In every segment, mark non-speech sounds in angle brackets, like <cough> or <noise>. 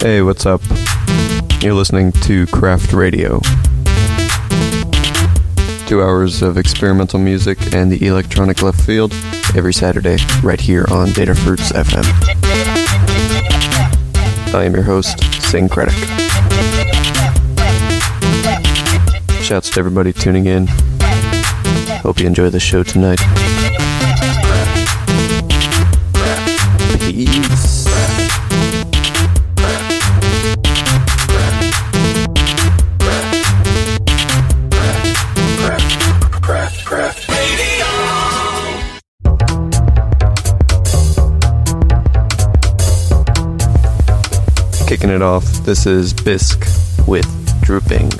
Hey, what's up? You're listening to Craft Radio. Two hours of experimental music and the electronic left field every Saturday, right here on Datafruits FM. I am your host, Synkretic. Shouts to everybody tuning in. Hope you enjoy the show tonight. Peace. Kicking it off, this is Bisque with Drooping.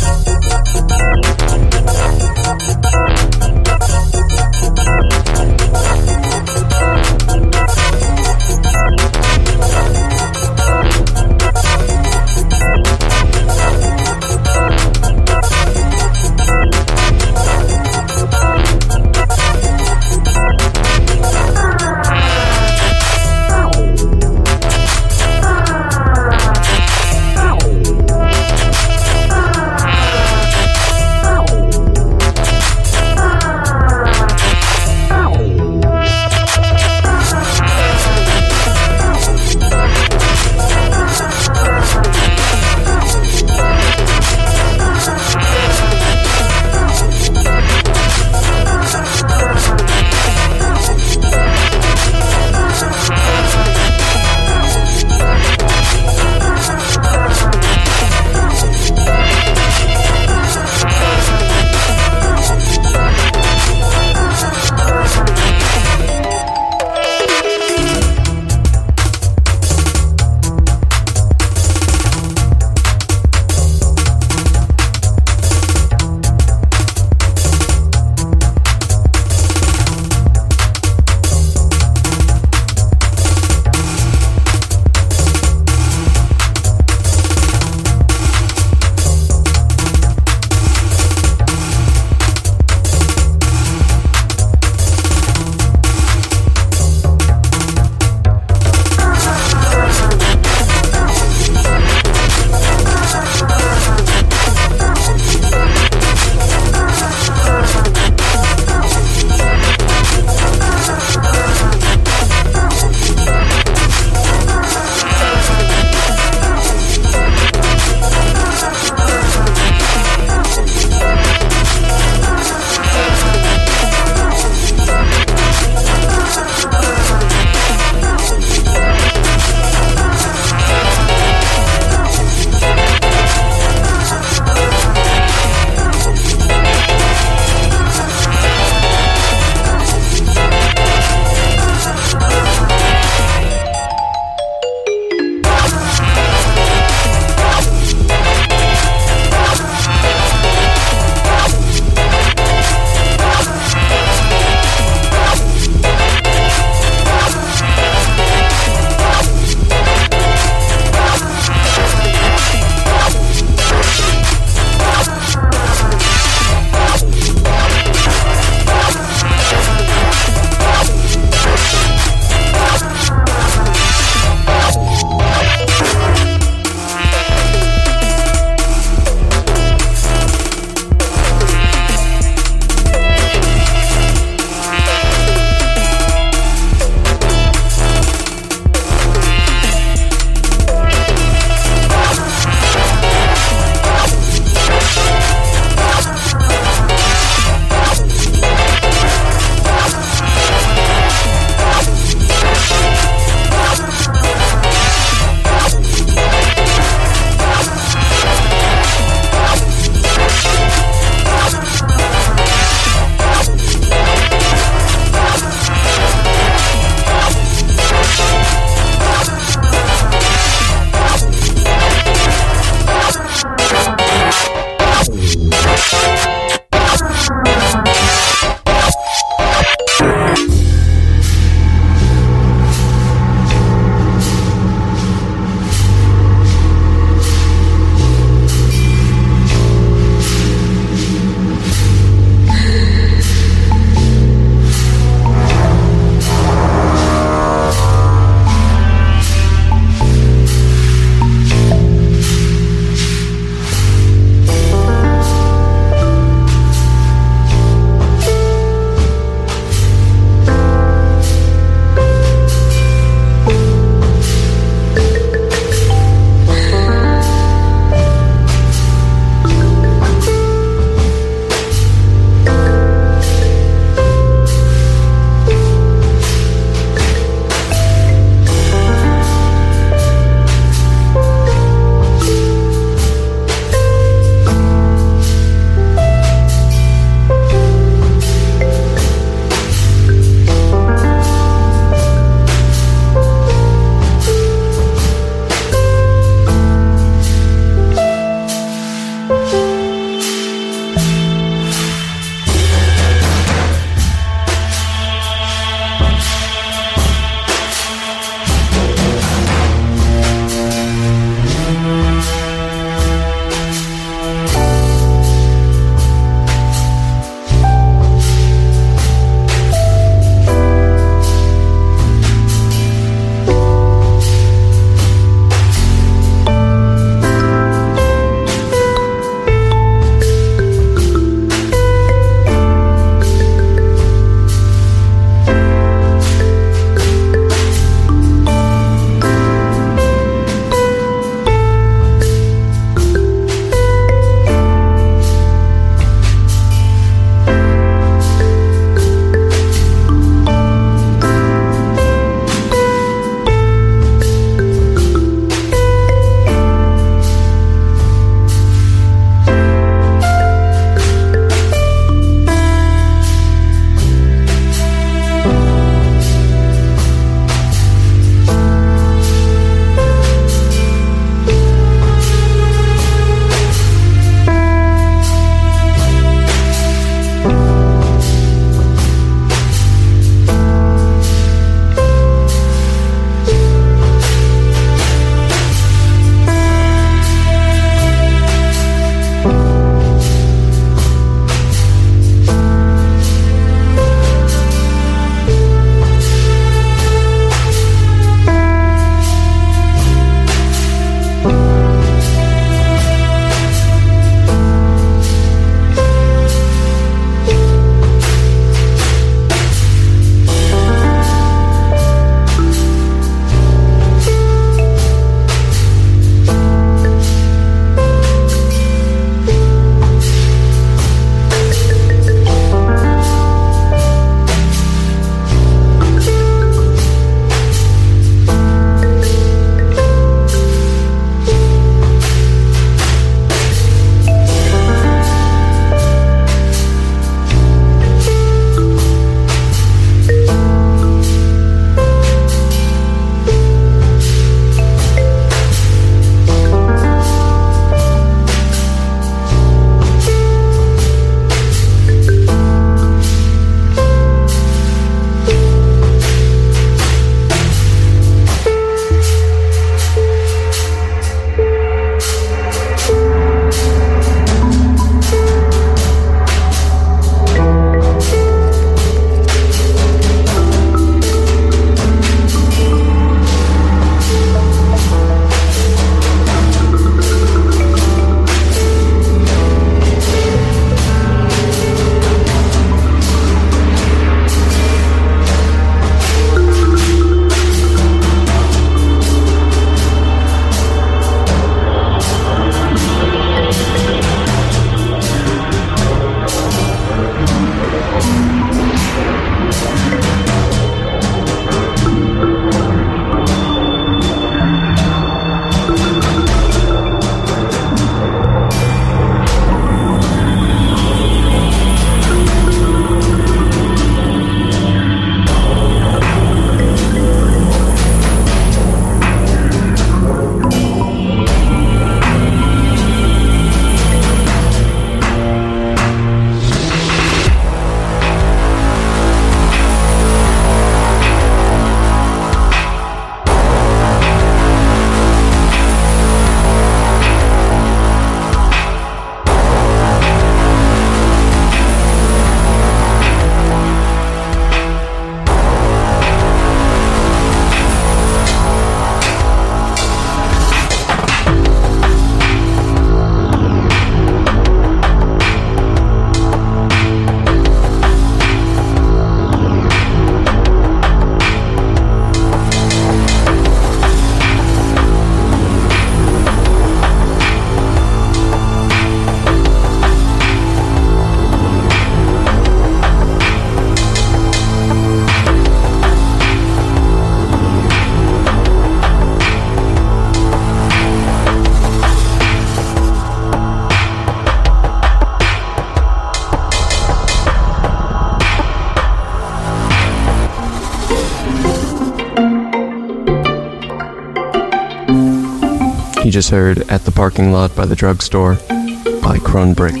Just heard At the Parking Lot by the Drugstore by Kronbrick.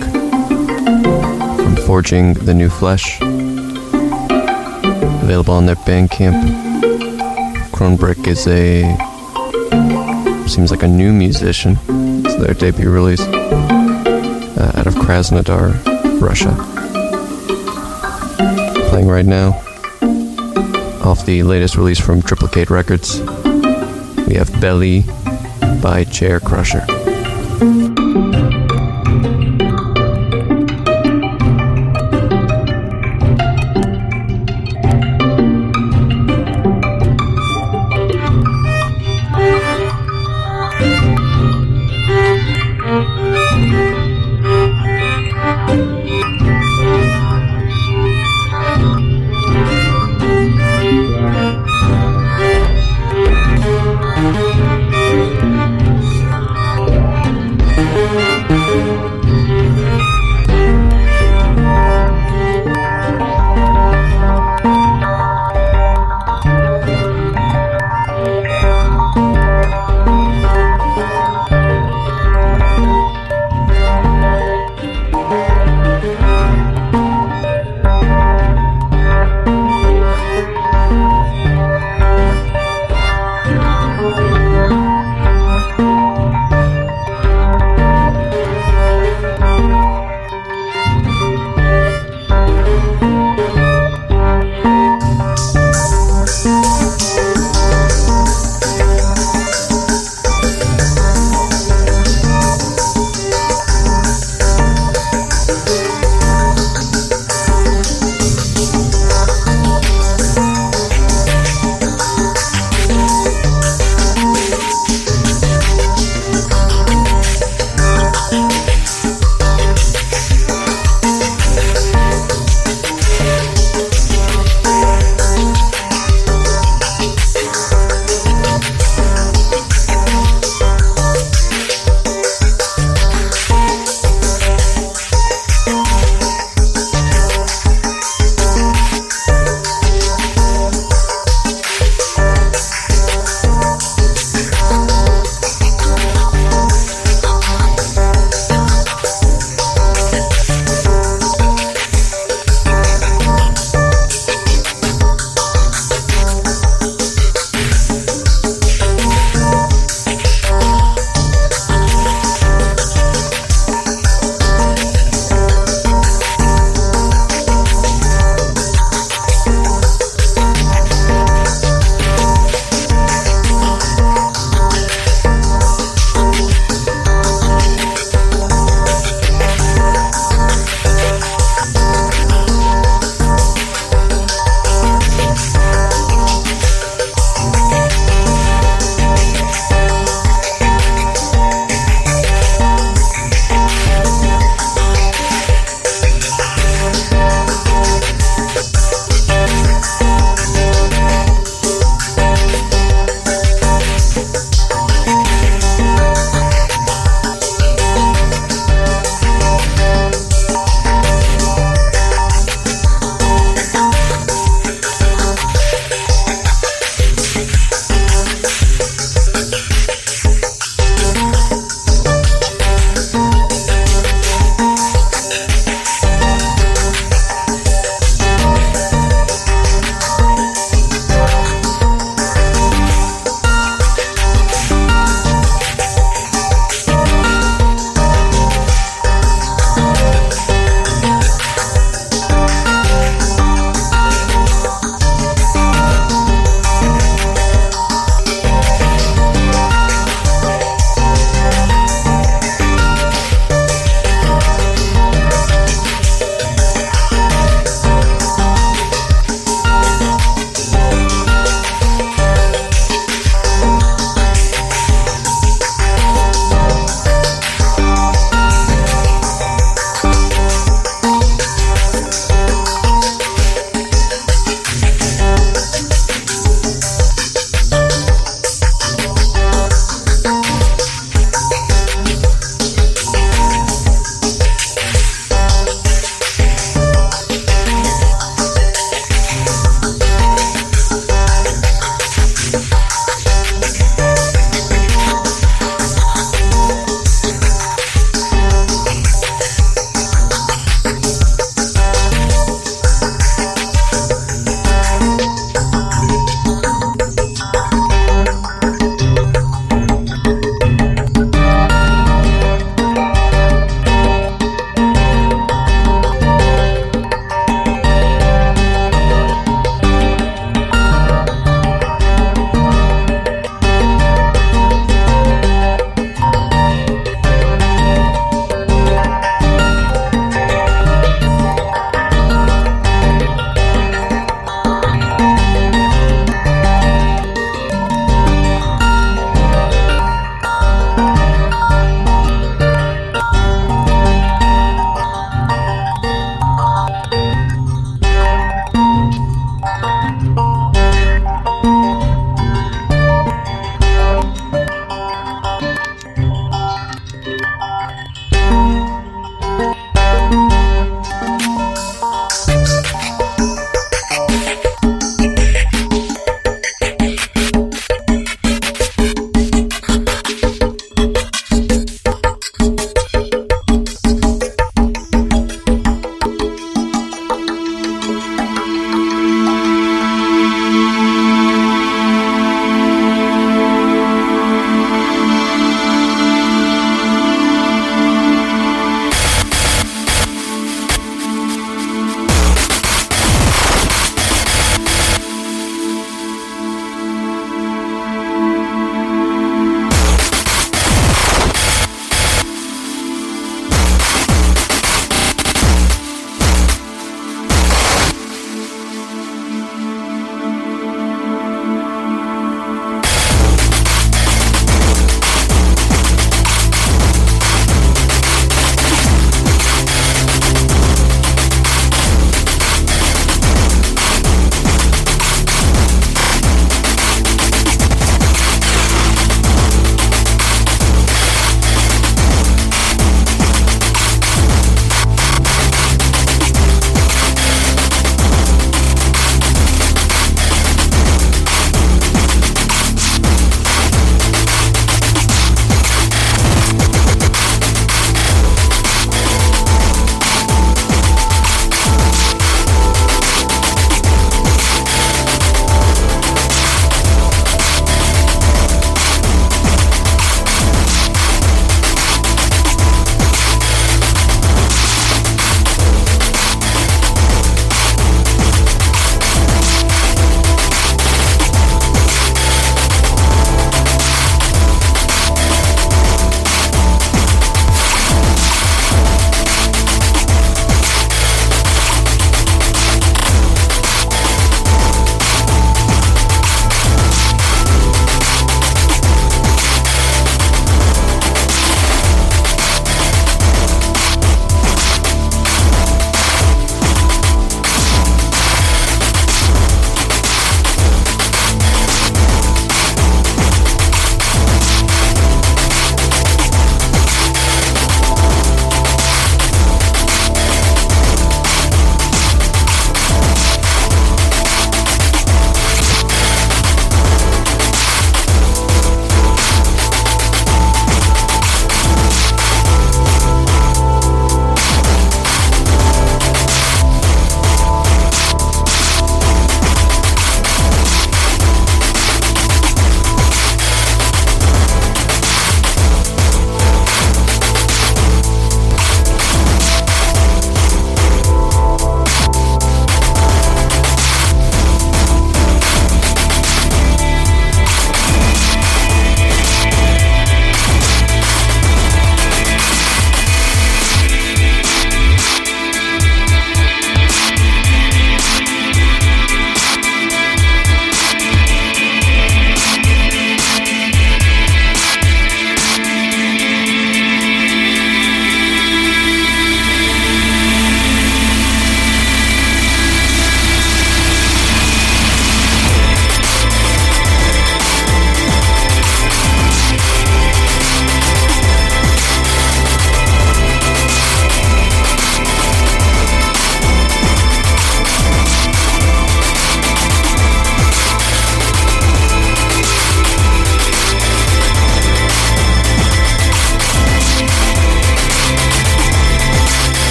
From Forging the New Flesh. Available on their Bandcamp. Kronbrick is a. seems like a new musician. It's their debut release. Uh, out of Krasnodar, Russia. Playing right now. Off the latest release from Triplicate Records. We have Belly by Chair Crusher.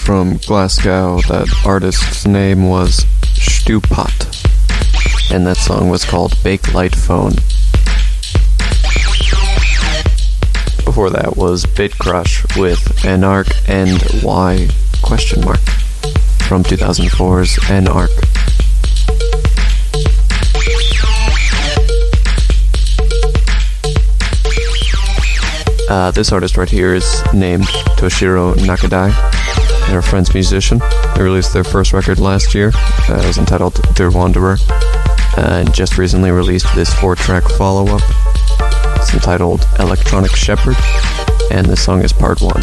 From Glasgow. That artist's name was Stupat. And that song was called Bake Light Phone. Before that was Bit Crush with Anarch and Y question mark from 2004's Anarch. Uh, this artist right here is named Toshiro Nakadai. They're a French musician. They released their first record last year. Uh, it was entitled Der Wanderer. And just recently released this four track follow up. It's entitled Electronic Shepherd. And the song is part one.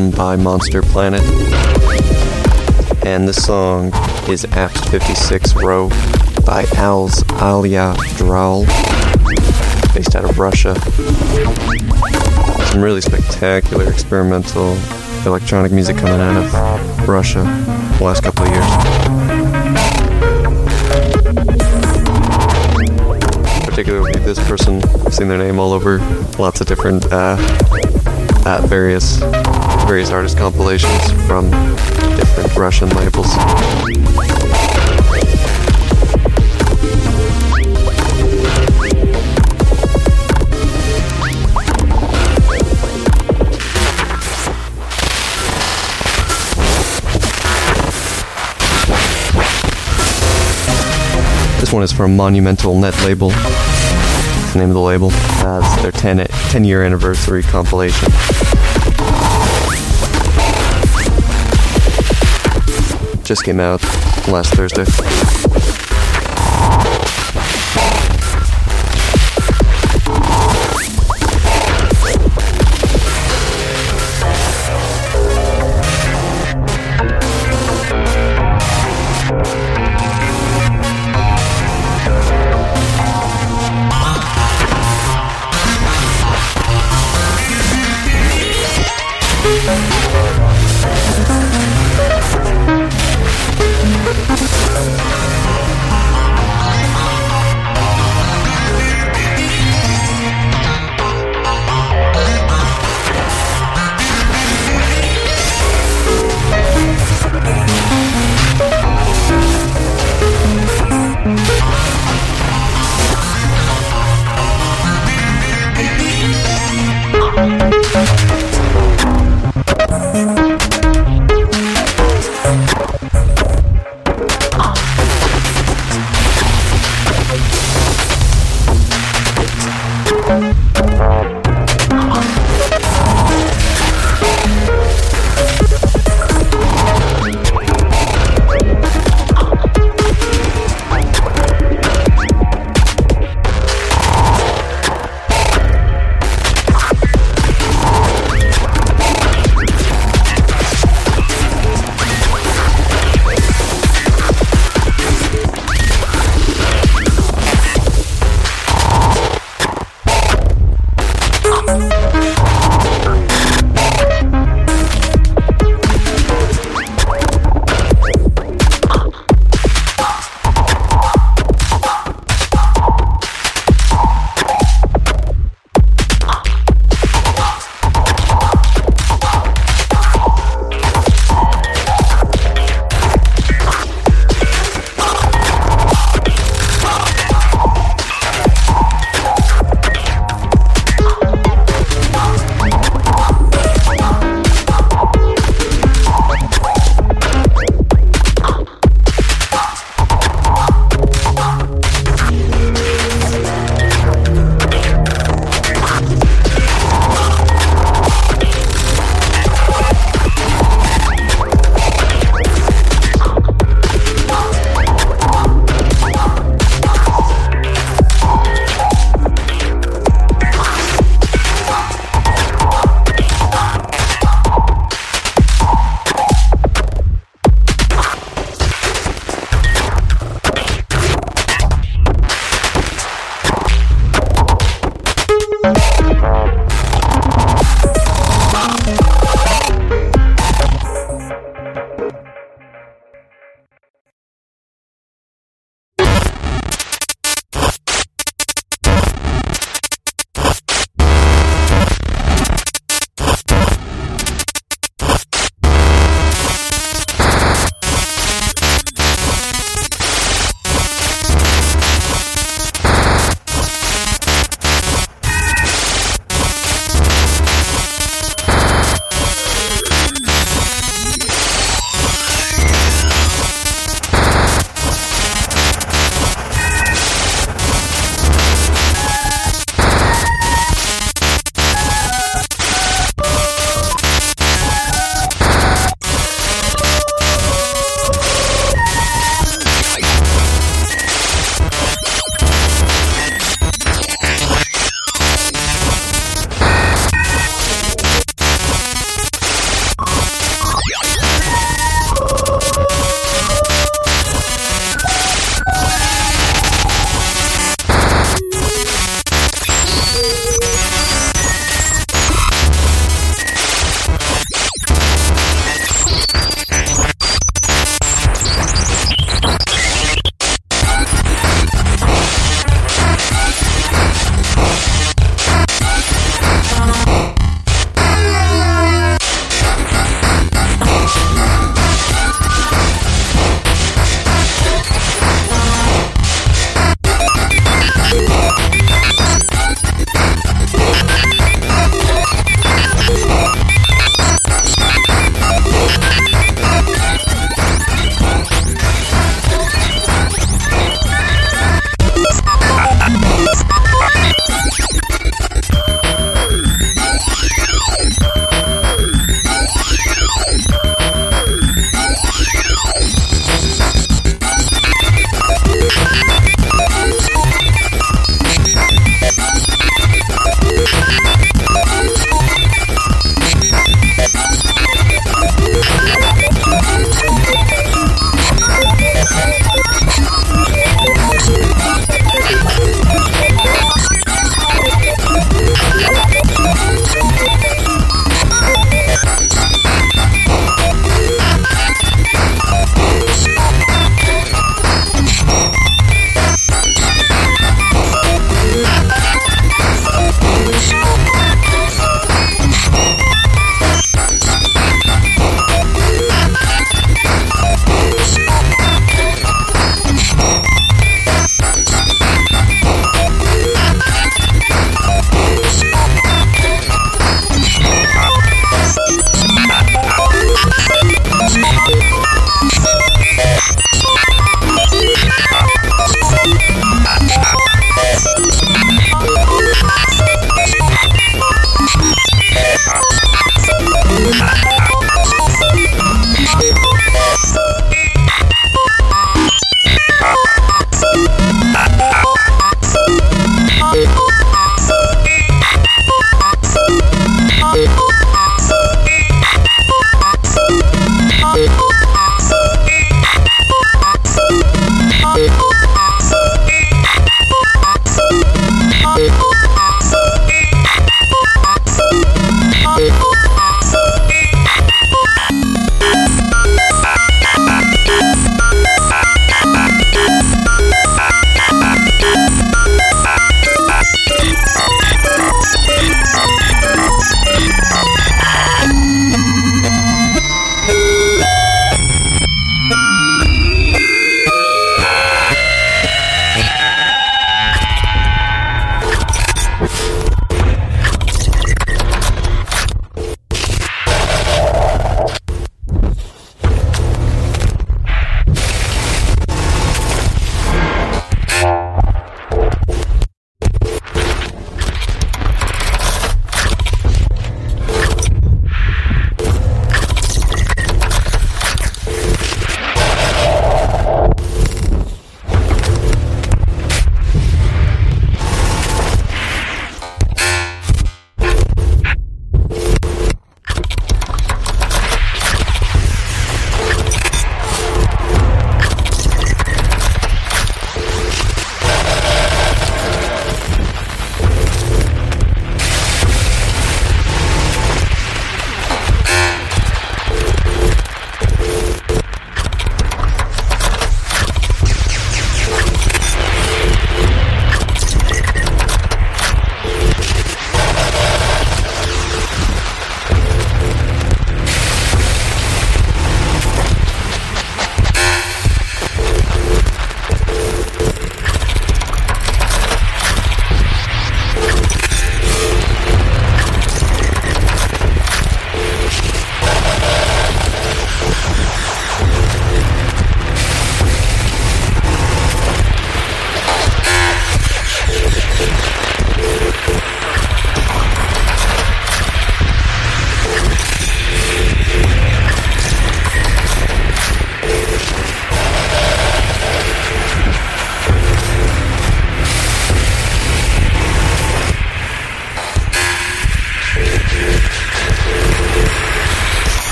Mechanism by Monster Planet. And the song is Apt 56 Row by Als Alia Dral, based out of Russia. Some really spectacular experimental electronic music coming out of Russia the last couple of years. Particularly this person, I've seen their name all over lots of different uh, at various various artist compilations from different Russian labels. This one is from Monumental Net Label the name of the label. Uh, it's their 10, 10 year anniversary compilation. Just came out last Thursday.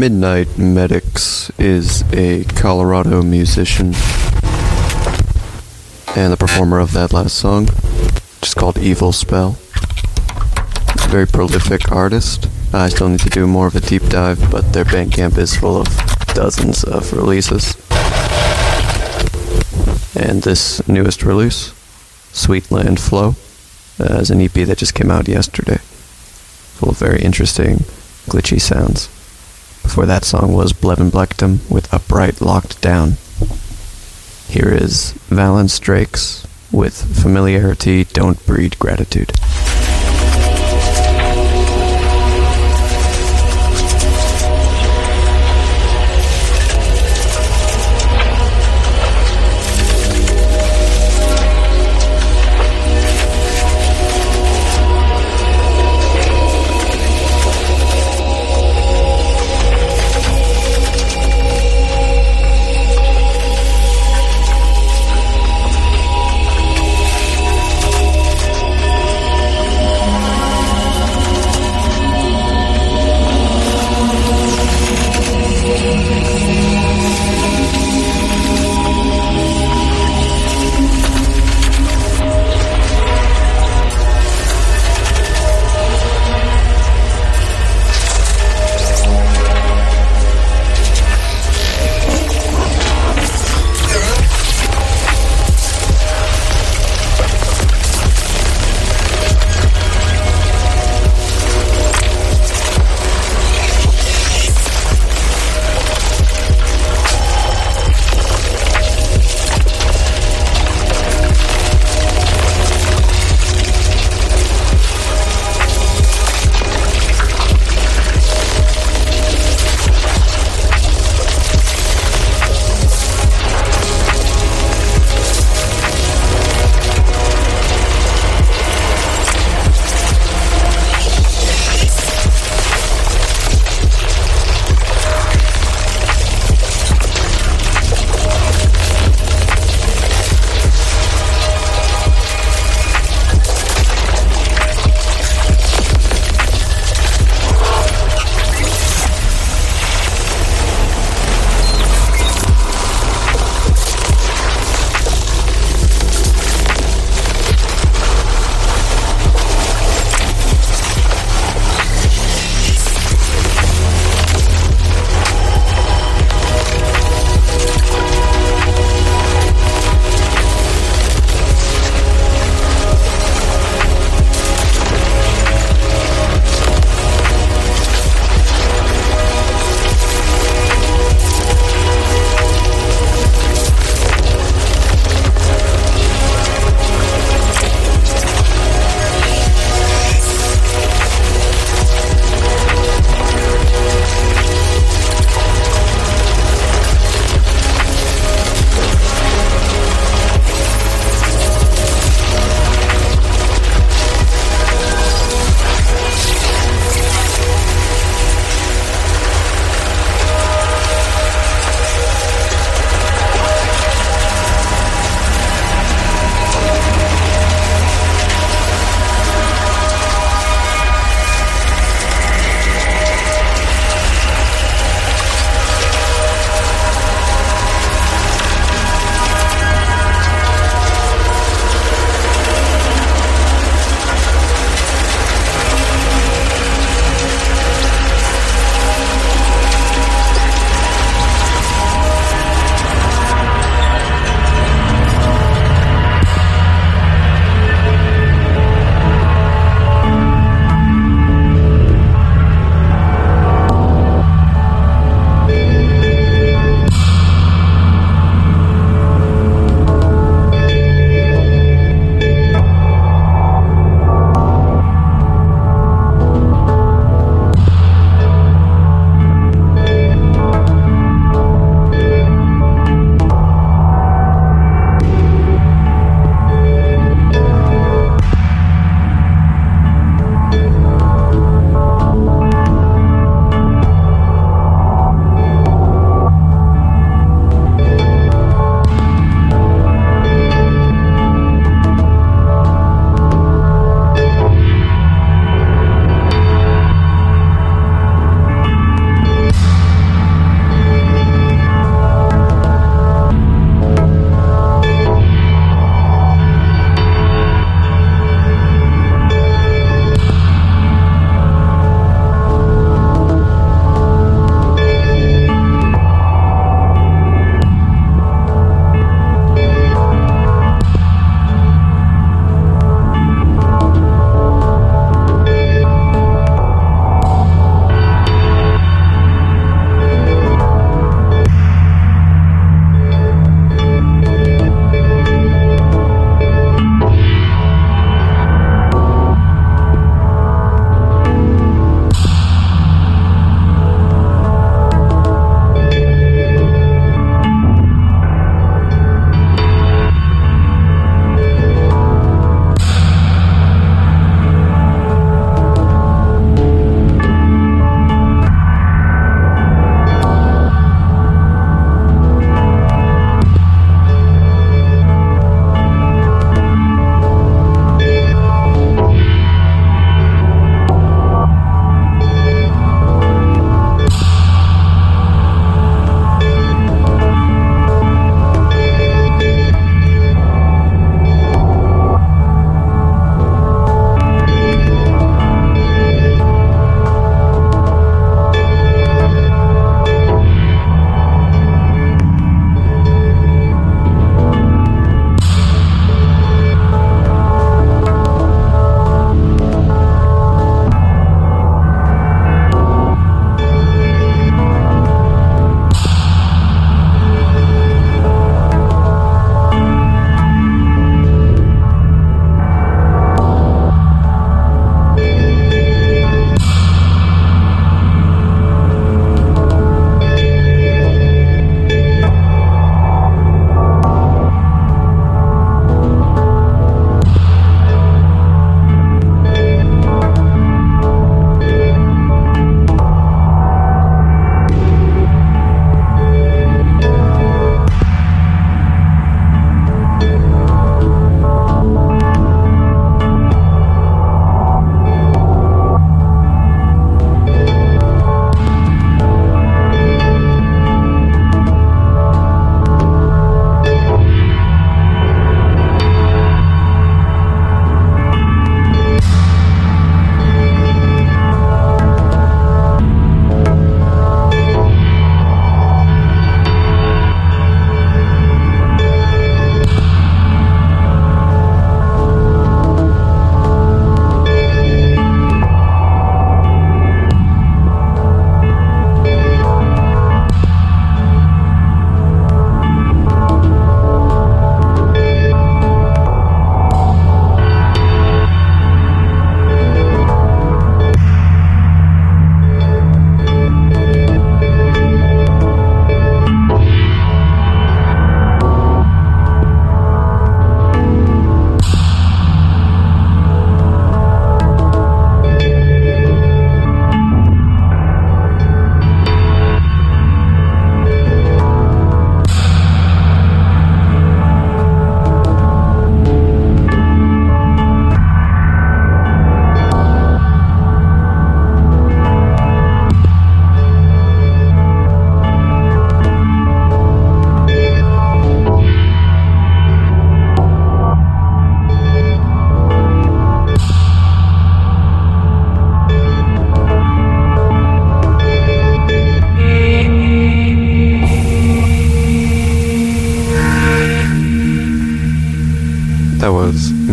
Midnight Medics is a Colorado musician and the performer of that last song, which is called Evil Spell. Very prolific artist. I still need to do more of a deep dive, but their Bandcamp is full of dozens of releases. And this newest release, Sweetland Flow, uh, is an EP that just came out yesterday, full of very interesting, glitchy sounds. Before that song was Blevin Blectum with Upright Locked Down. Here is Valence Drakes with Familiarity Don't Breed Gratitude.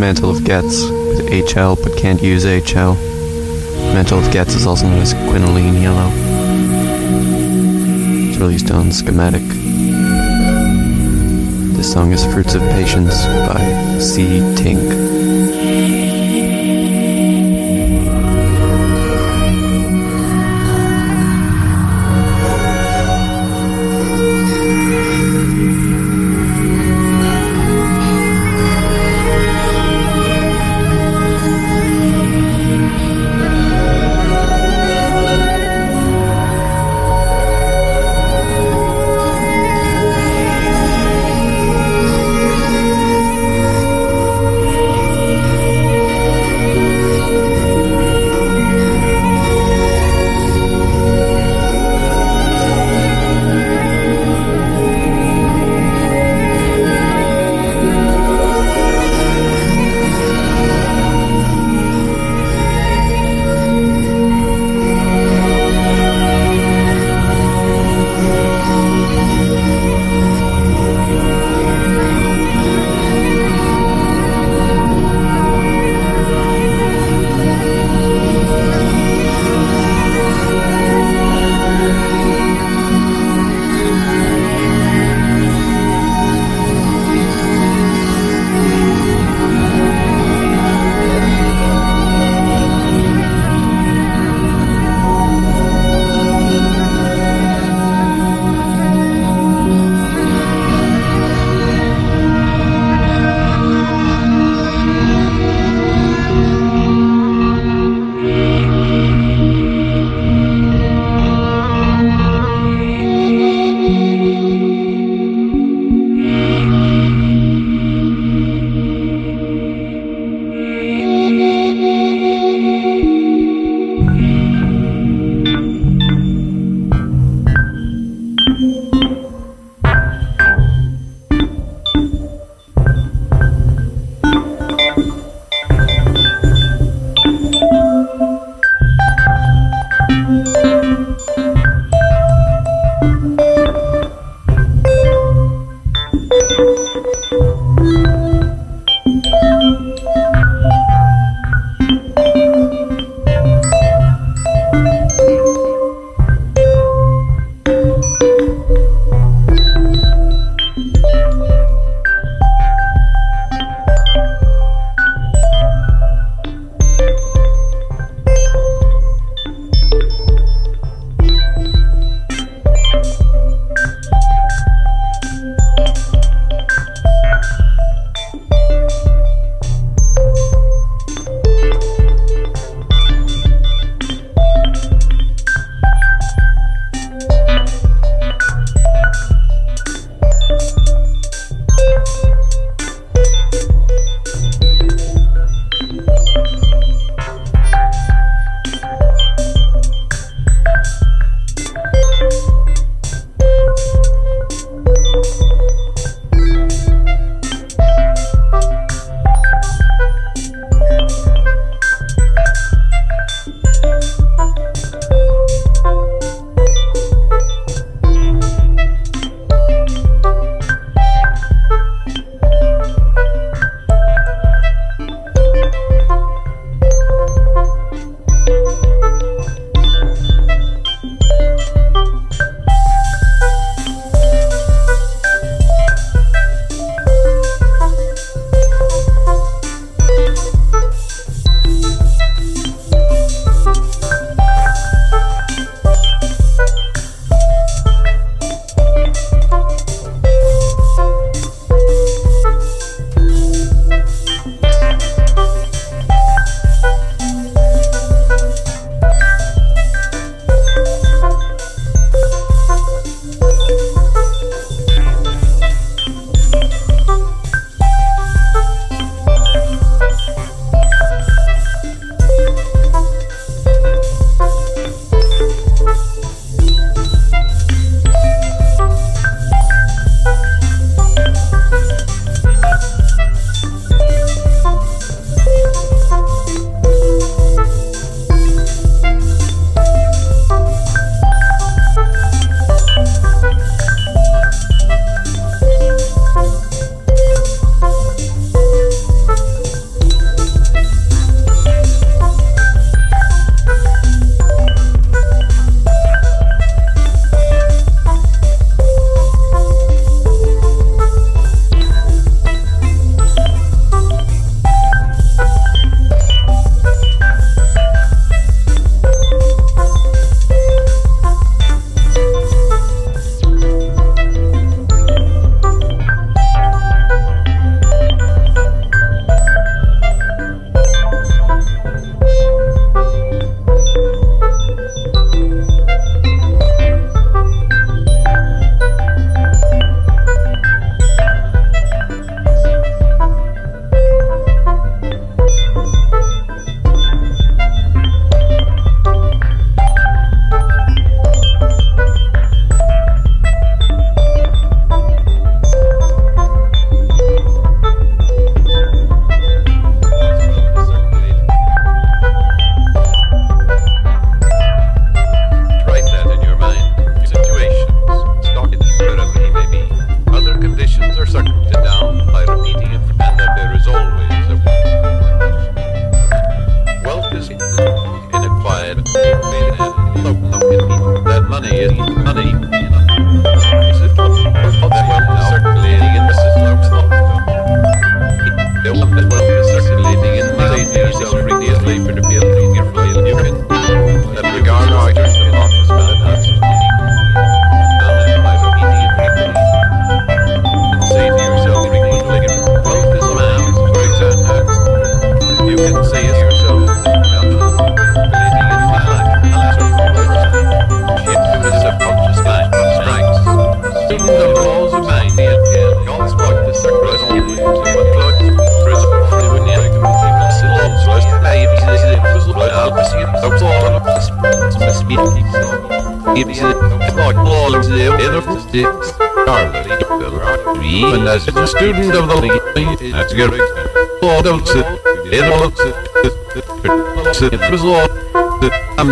Mantle of Getz with HL but can't use HL. Mantle of Getz is also known as quinoline yellow. It's released on Schematic. This song is Fruits of Patience by C. Tink.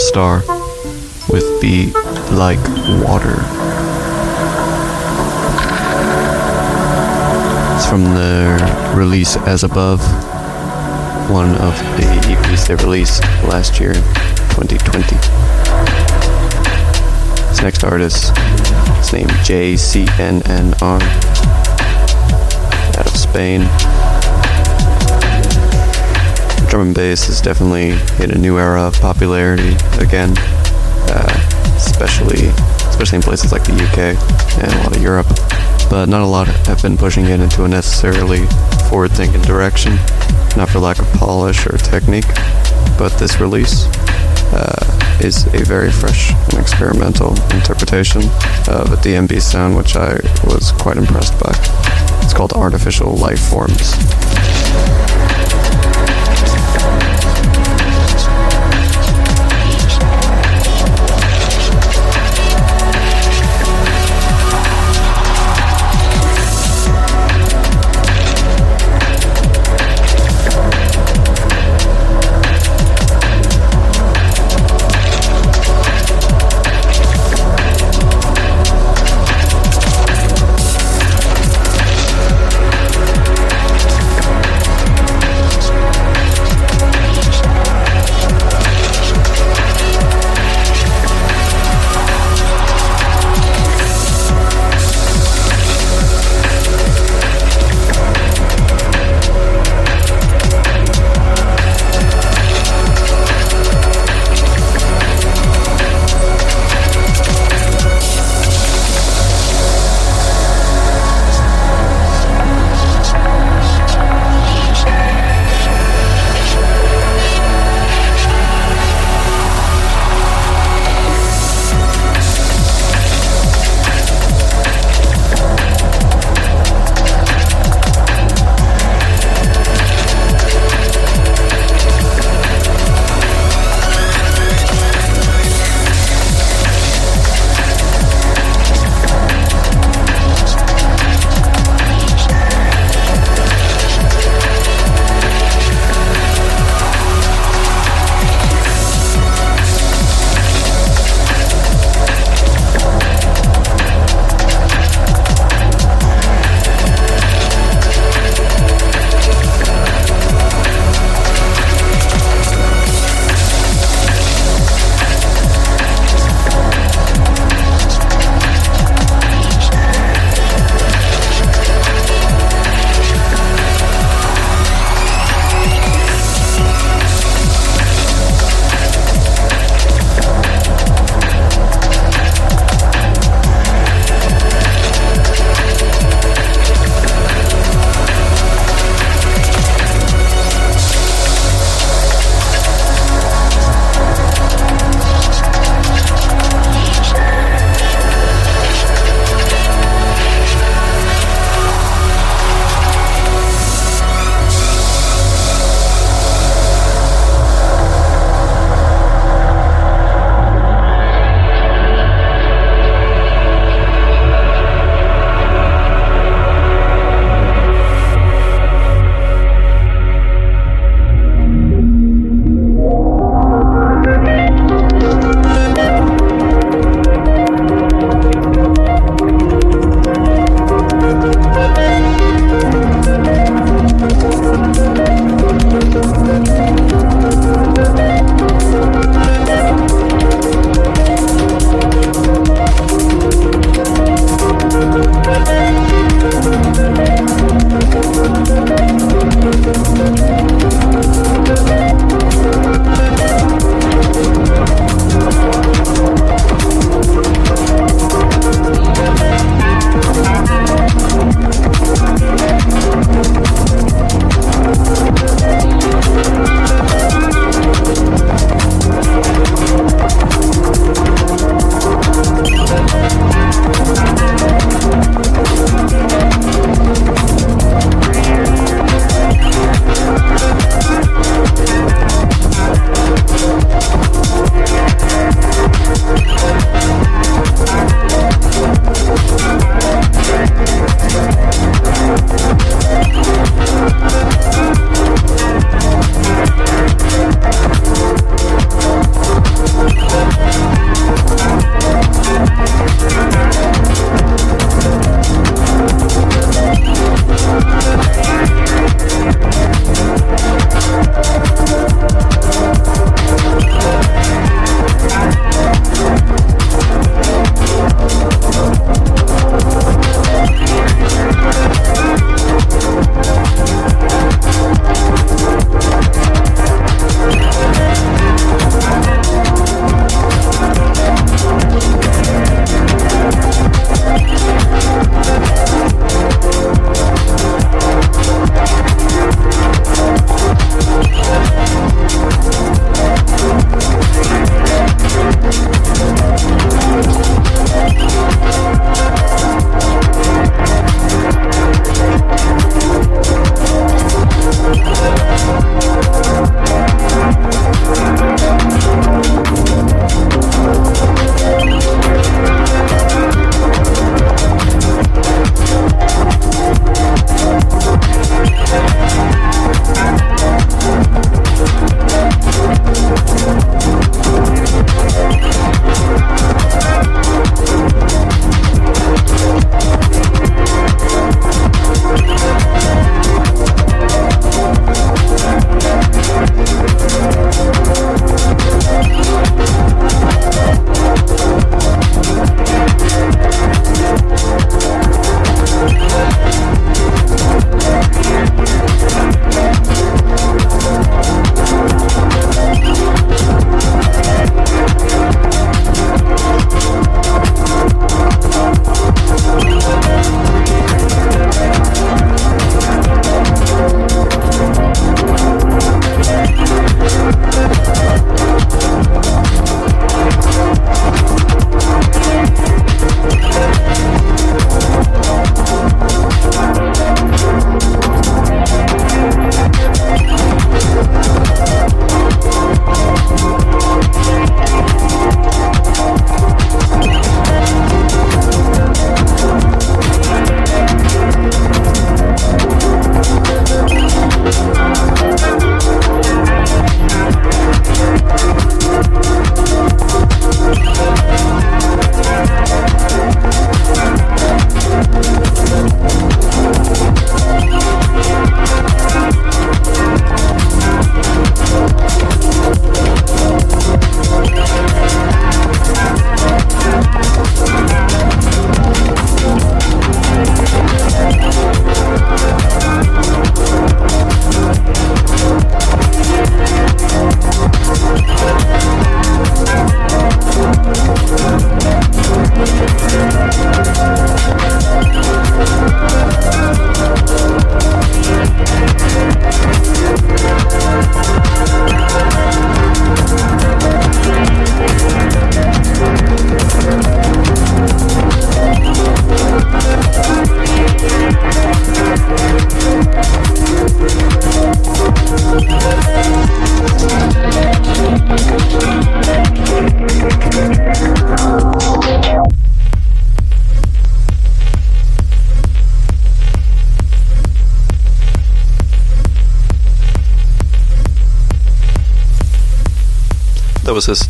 Star with Be Like Water. It's from their release As Above, one of the EPs they released last year, 2020. This next artist is named JCNNR out of Spain drum and bass has definitely hit a new era of popularity again, uh, especially especially in places like the UK and a lot of Europe. But not a lot have been pushing it into a necessarily forward-thinking direction, not for lack of polish or technique. But this release uh, is a very fresh and experimental interpretation of a DnB sound, which I was quite impressed by. It's called Artificial Life Forms.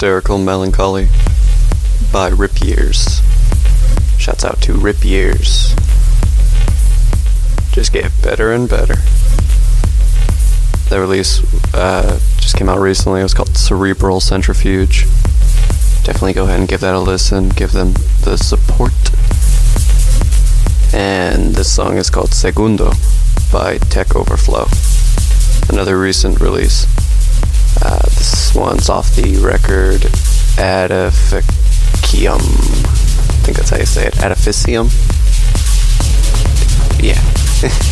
Hysterical Melancholy by Rip Years. Shouts out to Rip Years. Just get better and better. The release uh, just came out recently. It was called Cerebral Centrifuge. Definitely go ahead and give that a listen. Give them the support. And this song is called Segundo by Tech Overflow. Another recent release. One's off the record Adificium. I think that's how you say it. Adificium? Yeah. <laughs>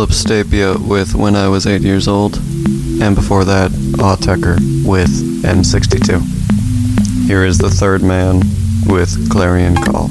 Philip Stapia with When I Was 8 Years Old, and before that, Autechre with M62. Here is the third man with Clarion Call.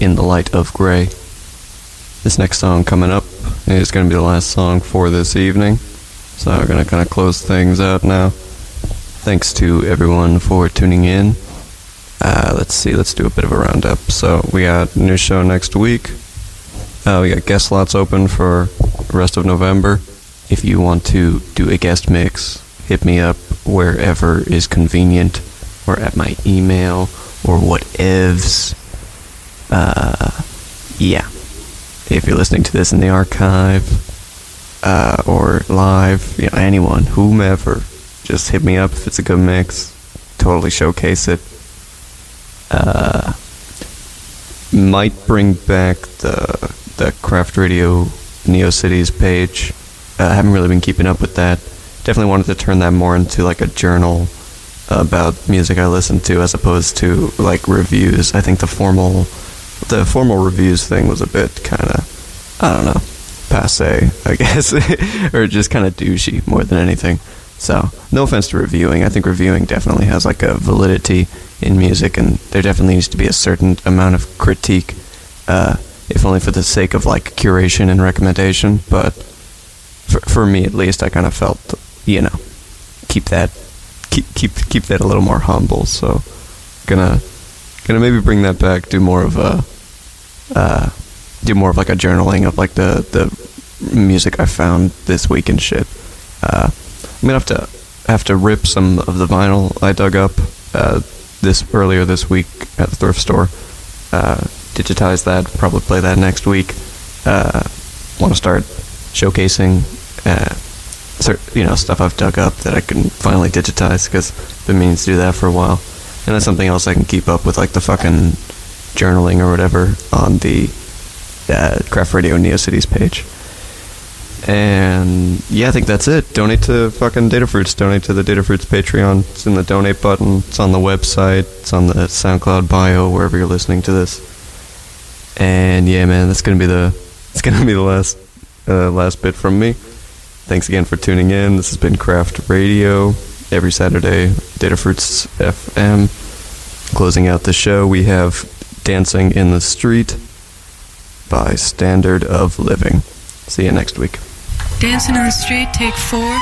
In the Light of Grey. This next song coming up is going to be the last song for this evening. So we're going to kind of close things out now. Thanks to everyone for tuning in. Uh, let's see, let's do a bit of a roundup. So we got a new show next week. Uh, we got guest slots open for the rest of November. If you want to do a guest mix, hit me up wherever is convenient, or at my email, or whatevs. Uh, yeah. If you're listening to this in the archive, uh, or live, you know, anyone, whomever, just hit me up if it's a good mix. Totally showcase it. Uh, might bring back the the Craft Radio Neocities page. I uh, haven't really been keeping up with that. Definitely wanted to turn that more into like a journal about music I listen to as opposed to like reviews. I think the formal the formal reviews thing was a bit kind of I don't know passe, I guess, <laughs> or just kind of douchey more than anything. So, no offense to reviewing. I think reviewing definitely has like a validity in music, and there definitely needs to be a certain amount of critique, uh, if only for the sake of like curation and recommendation. But for, for me, at least, I kind of felt, you know, keep that keep keep keep that a little more humble. So, gonna gonna maybe bring that back. Do more of a uh, do more of like a journaling of like the the music I found this week and shit. Uh, I'm gonna have to have to rip some of the vinyl I dug up uh, this earlier this week at the thrift store. Uh, digitize that. Probably play that next week. Uh, Want to start showcasing, uh, you know, stuff I've dug up that I can finally digitize because been meaning to do that for a while. And that's something else I can keep up with, like the fucking journaling or whatever on the uh, Craft Radio Neocities page. And yeah, I think that's it. Donate to fucking Datafruits. Donate to the Datafruits Patreon. It's in the donate button. It's on the website. It's on the SoundCloud bio wherever you're listening to this. And yeah, man, that's gonna be the <laughs> it's gonna be the last uh, last bit from me. Thanks again for tuning in. This has been Craft Radio every Saturday. Datafruits FM. Closing out the show, we have Dancing in the Street by Standard of Living. See you next week. Dancing in the Street, take four.